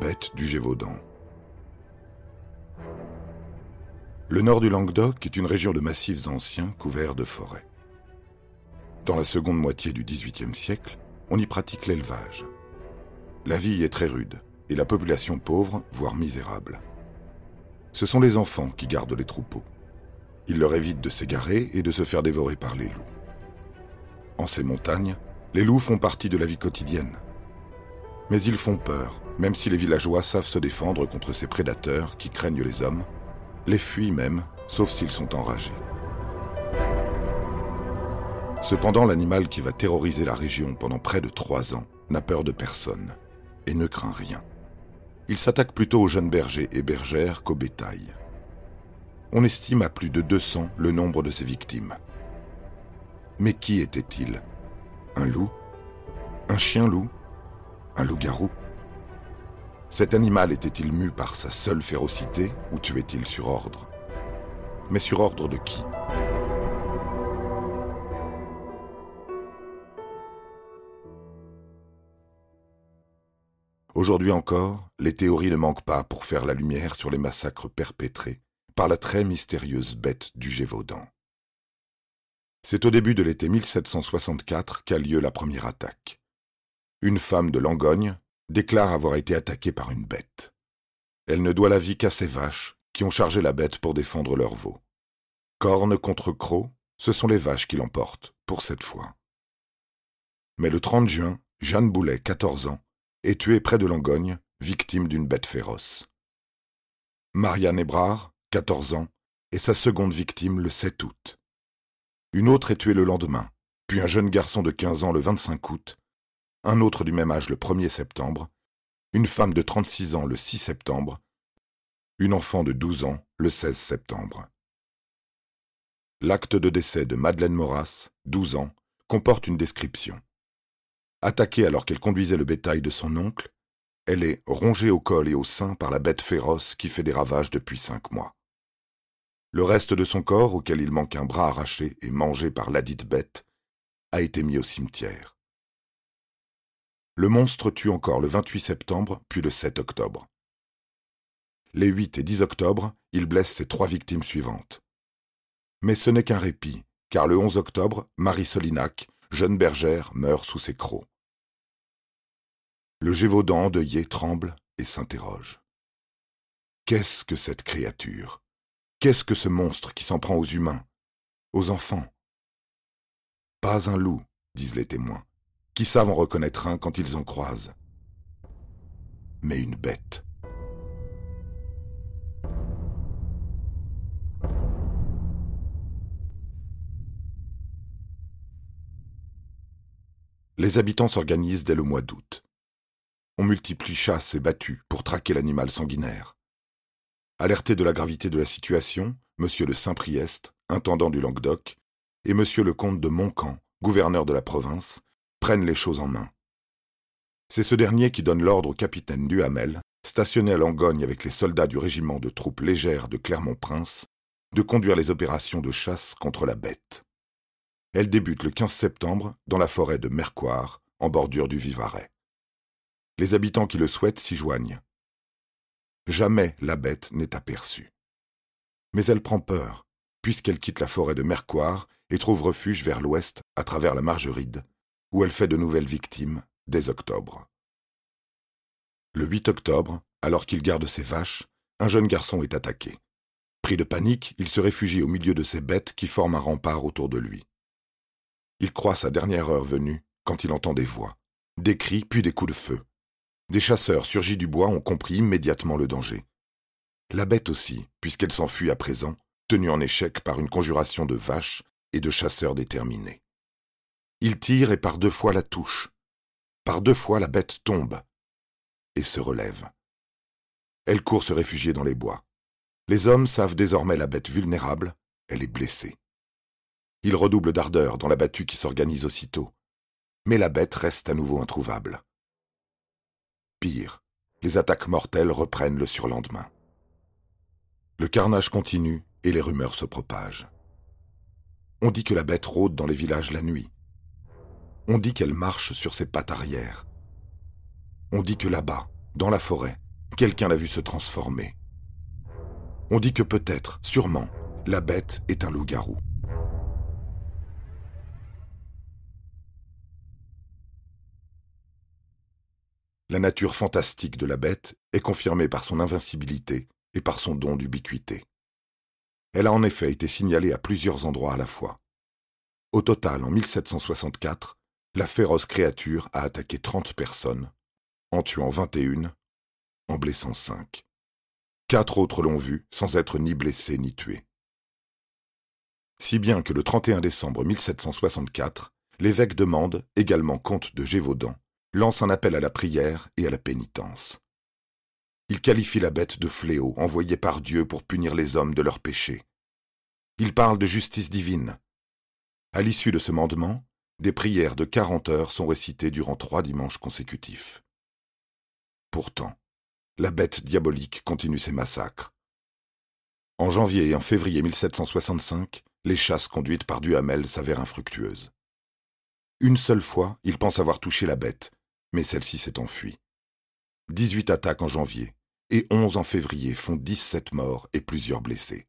Bête du Gévaudan. Le nord du Languedoc est une région de massifs anciens couverts de forêts. Dans la seconde moitié du XVIIIe siècle, on y pratique l'élevage. La vie est très rude et la population pauvre, voire misérable. Ce sont les enfants qui gardent les troupeaux. Ils leur évitent de s'égarer et de se faire dévorer par les loups. En ces montagnes, les loups font partie de la vie quotidienne. Mais ils font peur, même si les villageois savent se défendre contre ces prédateurs qui craignent les hommes, les fuient même, sauf s'ils sont enragés. Cependant, l'animal qui va terroriser la région pendant près de trois ans n'a peur de personne et ne craint rien. Il s'attaque plutôt aux jeunes bergers et bergères qu'au bétail. On estime à plus de 200 le nombre de ses victimes. Mais qui était-il? Un loup? Un chien-loup Un loup-garou? Cet animal était-il mu par sa seule férocité ou tuait-il sur ordre? Mais sur ordre de qui? Aujourd'hui encore, les théories ne manquent pas pour faire la lumière sur les massacres perpétrés par la très mystérieuse bête du Gévaudan. C'est au début de l'été 1764 qu'a lieu la première attaque. Une femme de Langogne déclare avoir été attaquée par une bête. Elle ne doit la vie qu'à ses vaches qui ont chargé la bête pour défendre leurs veaux. Corne contre croc, ce sont les vaches qui l'emportent, pour cette fois. Mais le 30 juin, Jeanne Boulet, 14 ans, est tuée près de Langogne, victime d'une bête féroce. Marianne Ebrard, 14 ans, est sa seconde victime le 7 août. Une autre est tuée le lendemain, puis un jeune garçon de 15 ans le 25 août, un autre du même âge le 1er septembre, une femme de 36 ans le 6 septembre, une enfant de 12 ans le 16 septembre. L'acte de décès de Madeleine Moras, 12 ans, comporte une description. Attaquée alors qu'elle conduisait le bétail de son oncle, elle est rongée au col et au sein par la bête féroce qui fait des ravages depuis cinq mois. Le reste de son corps, auquel il manque un bras arraché et mangé par ladite bête, a été mis au cimetière. Le monstre tue encore le 28 septembre, puis le 7 octobre. Les 8 et 10 octobre, il blesse ses trois victimes suivantes. Mais ce n'est qu'un répit, car le 11 octobre, Marie Solinac, jeune bergère, meurt sous ses crocs. Le Gévaudan endeuillé tremble et s'interroge. Qu'est-ce que cette créature? Qu'est-ce que ce monstre qui s'en prend aux humains, aux enfants? Pas un loup, disent les témoins, qui savent en reconnaître un quand ils en croisent, mais une bête. Les habitants s'organisent dès le mois d'août. On multiplie chasses et battues pour traquer l'animal sanguinaire. Alerté de la gravité de la situation, M. de Saint-Priest, intendant du Languedoc, et M. le comte de Montcamp, gouverneur de la province, prennent les choses en main. C'est ce dernier qui donne l'ordre au capitaine Duhamel, stationné à Langogne avec les soldats du régiment de troupes légères de Clermont-Prince, de conduire les opérations de chasse contre la bête. Elle débute le 15 septembre dans la forêt de Mercoire, en bordure du Vivarais. Les habitants qui le souhaitent s'y joignent. Jamais la bête n'est aperçue. Mais elle prend peur, puisqu'elle quitte la forêt de Mercoire et trouve refuge vers l'ouest à travers la Margeride, où elle fait de nouvelles victimes dès octobre. Le 8 octobre, alors qu'il garde ses vaches, un jeune garçon est attaqué. Pris de panique, il se réfugie au milieu de ces bêtes qui forment un rempart autour de lui. Il croit sa dernière heure venue quand il entend des voix, des cris puis des coups de feu. Des chasseurs surgis du bois ont compris immédiatement le danger. La bête aussi, puisqu'elle s'enfuit à présent, tenue en échec par une conjuration de vaches et de chasseurs déterminés. Il tire et par deux fois la touche. Par deux fois la bête tombe et se relève. Elle court se réfugier dans les bois. Les hommes savent désormais la bête vulnérable, elle est blessée. Ils redoublent d'ardeur dans la battue qui s'organise aussitôt. Mais la bête reste à nouveau introuvable. Pire, les attaques mortelles reprennent le surlendemain. Le carnage continue et les rumeurs se propagent. On dit que la bête rôde dans les villages la nuit. On dit qu'elle marche sur ses pattes arrière. On dit que là-bas, dans la forêt, quelqu'un l'a vu se transformer. On dit que peut-être, sûrement, la bête est un loup-garou. La nature fantastique de la bête est confirmée par son invincibilité et par son don d'ubiquité. Elle a en effet été signalée à plusieurs endroits à la fois. Au total, en 1764, la féroce créature a attaqué 30 personnes, en tuant 21, en blessant 5. Quatre autres l'ont vue sans être ni blessés ni tués. Si bien que le 31 décembre 1764, l'évêque de Mende, également comte de Gévaudan, lance un appel à la prière et à la pénitence. Il qualifie la bête de fléau envoyé par Dieu pour punir les hommes de leurs péchés. Il parle de justice divine. À l'issue de ce mandement, des prières de quarante heures sont récitées durant trois dimanches consécutifs. Pourtant, la bête diabolique continue ses massacres. En janvier et en février 1765, les chasses conduites par Duhamel s'avèrent infructueuses. Une seule fois, il pense avoir touché la bête, mais celle-ci s'est enfuie. Dix-huit attaques en janvier, et 11 en février font 17 morts et plusieurs blessés.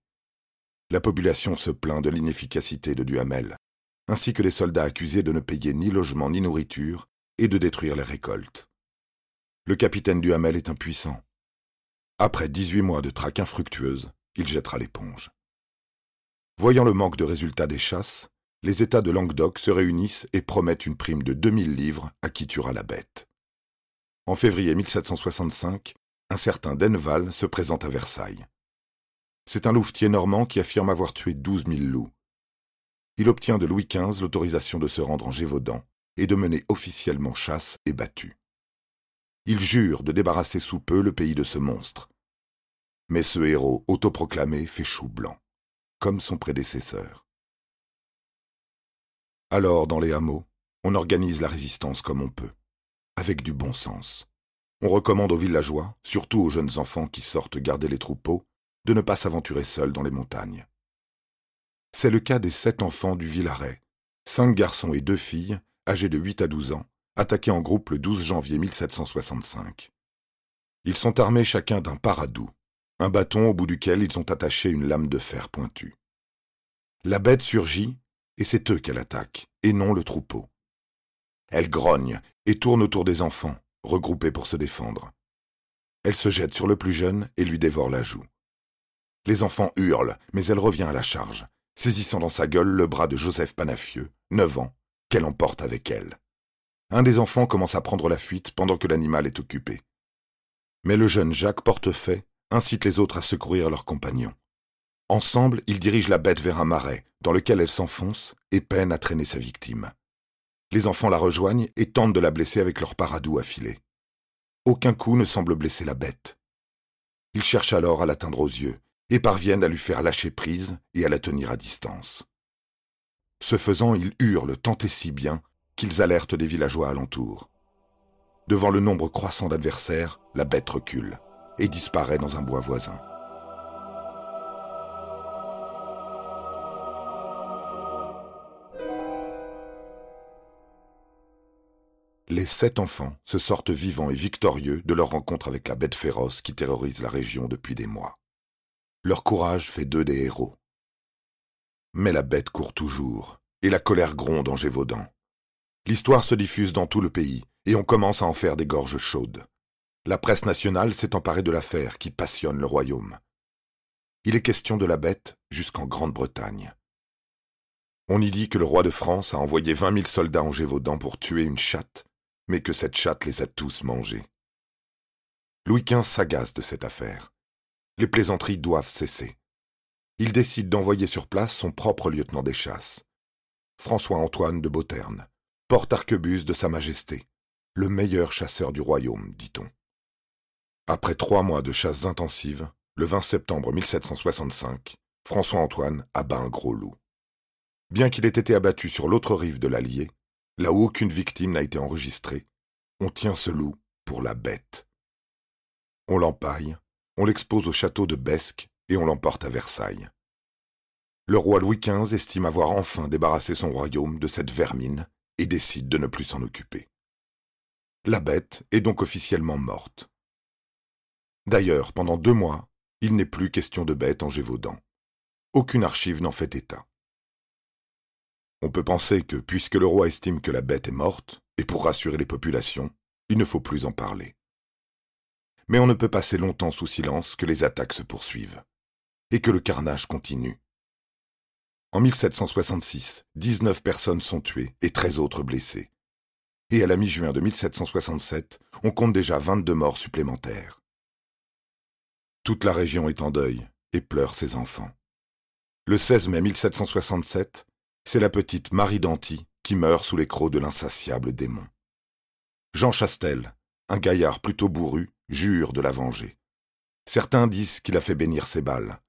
La population se plaint de l'inefficacité de Duhamel, ainsi que les soldats accusés de ne payer ni logement ni nourriture et de détruire les récoltes. Le capitaine Duhamel est impuissant. Après 18 mois de traque infructueuse, il jettera l'éponge. Voyant le manque de résultats des chasses, les États de Languedoc se réunissent et promettent une prime de 2000 livres à qui tuera la bête. En février 1765, un certain Denval se présente à Versailles. C'est un louvetier normand qui affirme avoir tué douze mille loups. Il obtient de Louis XV l'autorisation de se rendre en Gévaudan et de mener officiellement chasse et battue. Il jure de débarrasser sous peu le pays de ce monstre. Mais ce héros autoproclamé fait chou blanc, comme son prédécesseur. Alors, dans les hameaux, on organise la résistance comme on peut, avec du bon sens. On recommande aux villageois, surtout aux jeunes enfants qui sortent garder les troupeaux, de ne pas s'aventurer seuls dans les montagnes. C'est le cas des sept enfants du Villaret, cinq garçons et deux filles, âgés de 8 à 12 ans, attaqués en groupe le 12 janvier 1765. Ils sont armés chacun d'un paradou, un bâton au bout duquel ils ont attaché une lame de fer pointue. La bête surgit, et c'est eux qu'elle attaque, et non le troupeau. Elle grogne et tourne autour des enfants, regroupés pour se défendre. Elle se jette sur le plus jeune et lui dévore la joue. Les enfants hurlent, mais elle revient à la charge, saisissant dans sa gueule le bras de Joseph Panafieux, neuf ans, qu'elle emporte avec elle. Un des enfants commence à prendre la fuite pendant que l'animal est occupé. Mais le jeune Jacques Portefait incite les autres à secourir leurs compagnons. Ensemble, ils dirigent la bête vers un marais, dans lequel elle s'enfonce et peine à traîner sa victime. Les enfants la rejoignent et tentent de la blesser avec leur paradou affilé. Aucun coup ne semble blesser la bête. Ils cherchent alors à l'atteindre aux yeux et parviennent à lui faire lâcher prise et à la tenir à distance. Ce faisant, ils hurlent tant et si bien qu'ils alertent des villageois alentours. Devant le nombre croissant d'adversaires, la bête recule et disparaît dans un bois voisin. les sept enfants se sortent vivants et victorieux de leur rencontre avec la bête féroce qui terrorise la région depuis des mois. Leur courage fait d'eux des héros. Mais la bête court toujours, et la colère gronde en Gévaudan. L'histoire se diffuse dans tout le pays, et on commence à en faire des gorges chaudes. La presse nationale s'est emparée de l'affaire qui passionne le royaume. Il est question de la bête jusqu'en Grande-Bretagne. On y dit que le roi de France a envoyé vingt mille soldats en Gévaudan pour tuer une chatte mais que cette chatte les a tous mangés. Louis XV s'agace de cette affaire. Les plaisanteries doivent cesser. Il décide d'envoyer sur place son propre lieutenant des chasses, François-Antoine de Beauterne, porte-arquebuse de Sa Majesté, le meilleur chasseur du royaume, dit-on. Après trois mois de chasses intensives, le 20 septembre 1765, François-Antoine abat un gros loup. Bien qu'il ait été abattu sur l'autre rive de l'Allier, là où aucune victime n'a été enregistrée, on tient ce loup pour la bête. On l'empaille, on l'expose au château de Besque et on l'emporte à Versailles. Le roi Louis XV estime avoir enfin débarrassé son royaume de cette vermine et décide de ne plus s'en occuper. La bête est donc officiellement morte. D'ailleurs, pendant deux mois, il n'est plus question de bête en Gévaudan. Aucune archive n'en fait état. On peut penser que, puisque le roi estime que la bête est morte, et pour rassurer les populations, il ne faut plus en parler. Mais on ne peut passer longtemps sous silence que les attaques se poursuivent, et que le carnage continue. En 1766, 19 personnes sont tuées et 13 autres blessées. Et à la mi-juin de 1767, on compte déjà 22 morts supplémentaires. Toute la région est en deuil et pleure ses enfants. Le 16 mai 1767, c'est la petite Marie Danty qui meurt sous les crocs de l'insatiable démon. Jean Chastel, un gaillard plutôt bourru, jure de la venger. Certains disent qu'il a fait bénir ses balles.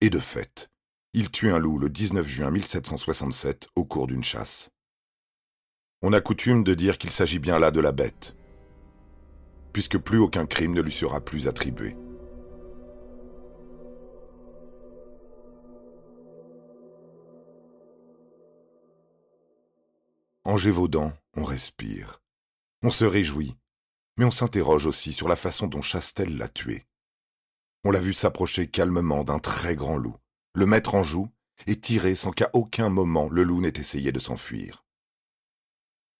Et de fait, il tue un loup le 19 juin 1767 au cours d'une chasse. On a coutume de dire qu'il s'agit bien là de la bête, puisque plus aucun crime ne lui sera plus attribué. En Gévaudan, on respire. On se réjouit, mais on s'interroge aussi sur la façon dont Chastel l'a tué. On l'a vu s'approcher calmement d'un très grand loup, le mettre en joue et tirer sans qu'à aucun moment le loup n'ait essayé de s'enfuir.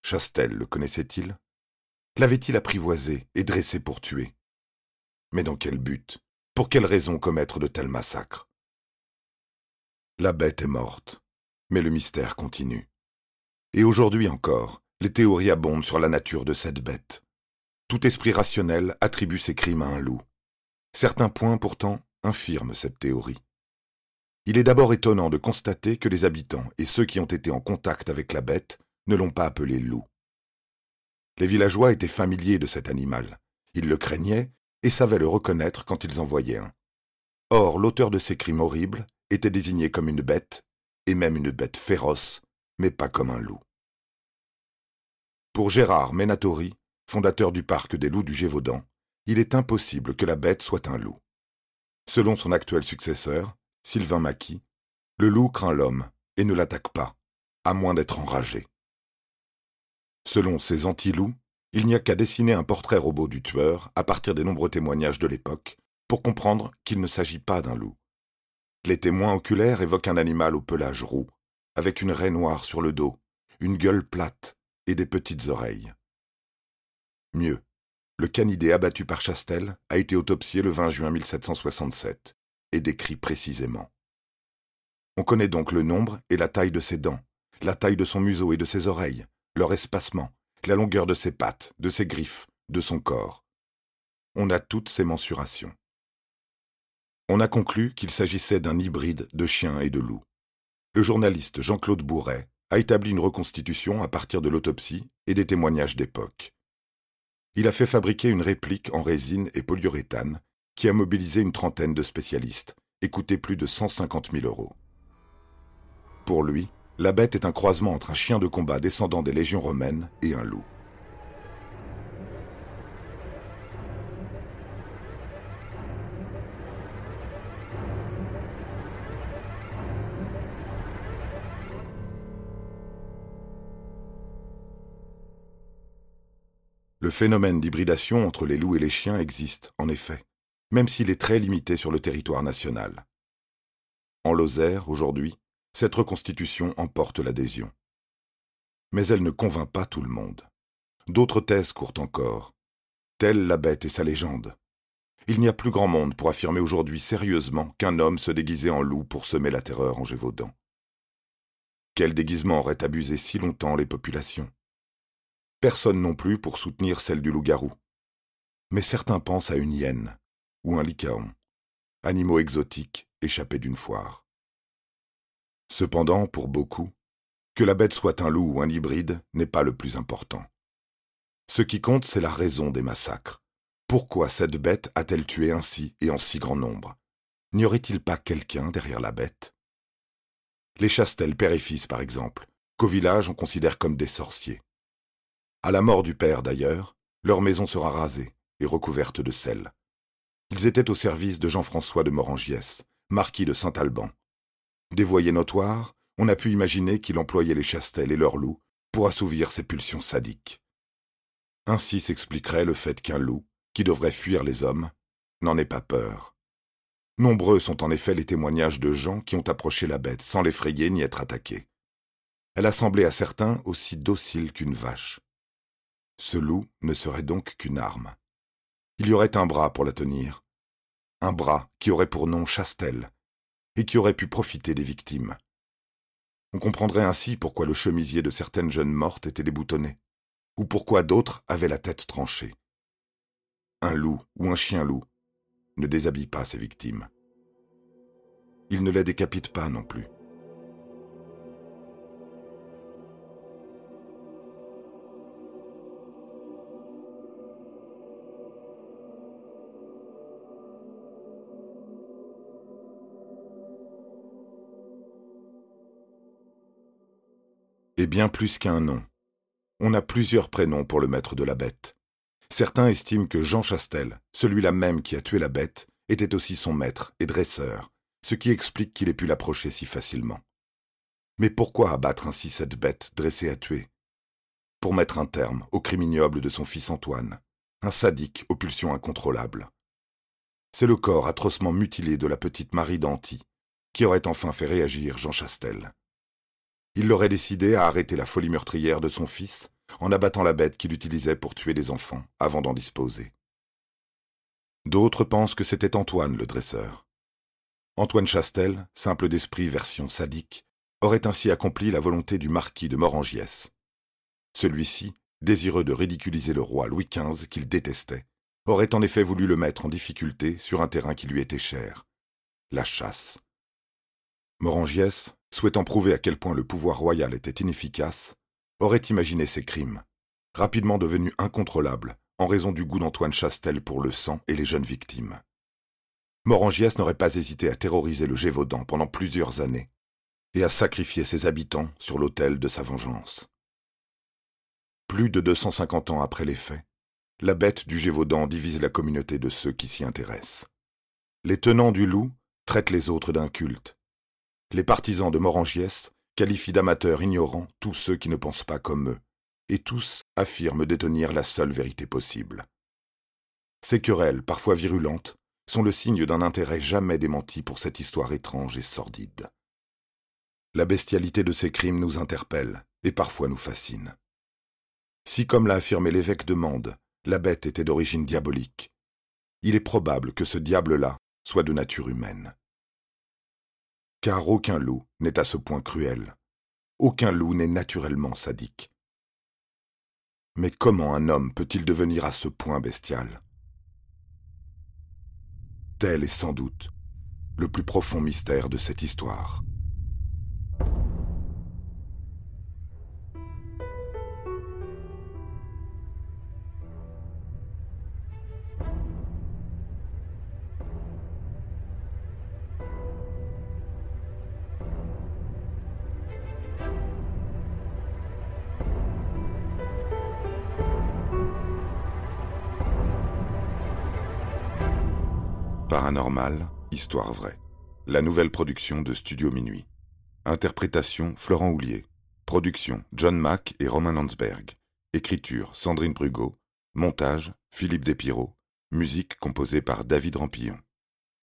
Chastel le connaissait-il? L'avait-il apprivoisé et dressé pour tuer? Mais dans quel but? Pour quelle raison commettre de tels massacres? La bête est morte, mais le mystère continue. Et aujourd'hui encore, les théories abondent sur la nature de cette bête. Tout esprit rationnel attribue ses crimes à un loup. Certains points, pourtant, infirment cette théorie. Il est d'abord étonnant de constater que les habitants et ceux qui ont été en contact avec la bête ne l'ont pas appelé loup. Les villageois étaient familiers de cet animal. Ils le craignaient et savaient le reconnaître quand ils en voyaient un. Or, l'auteur de ces crimes horribles était désigné comme une bête, et même une bête féroce, mais pas comme un loup. Pour Gérard Menatori, fondateur du parc des loups du Gévaudan, il est impossible que la bête soit un loup. Selon son actuel successeur, Sylvain Maquis, le loup craint l'homme et ne l'attaque pas, à moins d'être enragé. Selon ces anti-loups, il n'y a qu'à dessiner un portrait robot du tueur à partir des nombreux témoignages de l'époque pour comprendre qu'il ne s'agit pas d'un loup. Les témoins oculaires évoquent un animal au pelage roux, avec une raie noire sur le dos, une gueule plate et des petites oreilles. Mieux, le canidé abattu par Chastel a été autopsié le 20 juin 1767 et décrit précisément. On connaît donc le nombre et la taille de ses dents, la taille de son museau et de ses oreilles, leur espacement, la longueur de ses pattes, de ses griffes, de son corps. On a toutes ces mensurations. On a conclu qu'il s'agissait d'un hybride de chien et de loup le journaliste Jean-Claude Bourret a établi une reconstitution à partir de l'autopsie et des témoignages d'époque. Il a fait fabriquer une réplique en résine et polyuréthane qui a mobilisé une trentaine de spécialistes et coûté plus de 150 000 euros. Pour lui, la bête est un croisement entre un chien de combat descendant des légions romaines et un loup. Le phénomène d'hybridation entre les loups et les chiens existe, en effet, même s'il est très limité sur le territoire national. En Lozère, aujourd'hui, cette reconstitution emporte l'adhésion. Mais elle ne convainc pas tout le monde. D'autres thèses courent encore, telle la bête et sa légende. Il n'y a plus grand monde pour affirmer aujourd'hui sérieusement qu'un homme se déguisait en loup pour semer la terreur en Gévaudan. Quel déguisement aurait abusé si longtemps les populations? Personne non plus pour soutenir celle du loup-garou. Mais certains pensent à une hyène ou un lycaon, animaux exotiques échappés d'une foire. Cependant, pour beaucoup, que la bête soit un loup ou un hybride n'est pas le plus important. Ce qui compte, c'est la raison des massacres. Pourquoi cette bête a-t-elle tué ainsi et en si grand nombre? N'y aurait-il pas quelqu'un derrière la bête? Les Chastel, père et fils, par exemple, qu'au village on considère comme des sorciers. À la mort du père, d'ailleurs, leur maison sera rasée et recouverte de sel. Ils étaient au service de Jean-François de Morangiès, marquis de Saint-Alban. Dévoyé notoire, on a pu imaginer qu'il employait les Chastel et leurs loups pour assouvir ses pulsions sadiques. Ainsi s'expliquerait le fait qu'un loup, qui devrait fuir les hommes, n'en ait pas peur. Nombreux sont en effet les témoignages de gens qui ont approché la bête sans l'effrayer ni être attaqués. Elle a semblé à certains aussi docile qu'une vache. Ce loup ne serait donc qu'une arme. Il y aurait un bras pour la tenir, un bras qui aurait pour nom Chastel, et qui aurait pu profiter des victimes. On comprendrait ainsi pourquoi le chemisier de certaines jeunes mortes était déboutonné, ou pourquoi d'autres avaient la tête tranchée. Un loup ou un chien-loup ne déshabille pas ses victimes. Il ne les décapite pas non plus. Bien plus qu'un nom. On a plusieurs prénoms pour le maître de la bête. Certains estiment que Jean Chastel, celui-là même qui a tué la bête, était aussi son maître et dresseur, ce qui explique qu'il ait pu l'approcher si facilement. Mais pourquoi abattre ainsi cette bête dressée à tuer? Pour mettre un terme au crime ignoble de son fils Antoine, un sadique aux pulsions incontrôlables. C'est le corps atrocement mutilé de la petite Marie d'Anty qui aurait enfin fait réagir Jean Chastel il l'aurait décidé à arrêter la folie meurtrière de son fils en abattant la bête qu'il utilisait pour tuer les enfants avant d'en disposer. D'autres pensent que c'était Antoine le dresseur. Antoine Chastel, simple d'esprit version sadique, aurait ainsi accompli la volonté du marquis de Morangiès. Celui-ci, désireux de ridiculiser le roi Louis XV qu'il détestait, aurait en effet voulu le mettre en difficulté sur un terrain qui lui était cher, la chasse. Morangiès, souhaitant prouver à quel point le pouvoir royal était inefficace, aurait imaginé ces crimes, rapidement devenus incontrôlables en raison du goût d'Antoine Chastel pour le sang et les jeunes victimes. Morangiès n'aurait pas hésité à terroriser le Gévaudan pendant plusieurs années et à sacrifier ses habitants sur l'autel de sa vengeance. Plus de 250 ans après les faits, la bête du Gévaudan divise la communauté de ceux qui s'y intéressent. Les tenants du loup traitent les autres d'un culte, les partisans de Morangiès qualifient d'amateurs ignorants tous ceux qui ne pensent pas comme eux, et tous affirment détenir la seule vérité possible. Ces querelles, parfois virulentes, sont le signe d'un intérêt jamais démenti pour cette histoire étrange et sordide. La bestialité de ces crimes nous interpelle et parfois nous fascine. Si, comme l'a affirmé l'évêque de Mende, la bête était d'origine diabolique, il est probable que ce diable-là soit de nature humaine car aucun loup n'est à ce point cruel. Aucun loup n'est naturellement sadique. Mais comment un homme peut-il devenir à ce point bestial? Tel est sans doute le plus profond mystère de cette histoire. Paranormal, Histoire vraie. La nouvelle production de Studio Minuit. Interprétation Florent Houlier. Production John Mack et Romain Landsberg. Écriture Sandrine Brugot. Montage Philippe Despiraux. Musique composée par David Rampillon.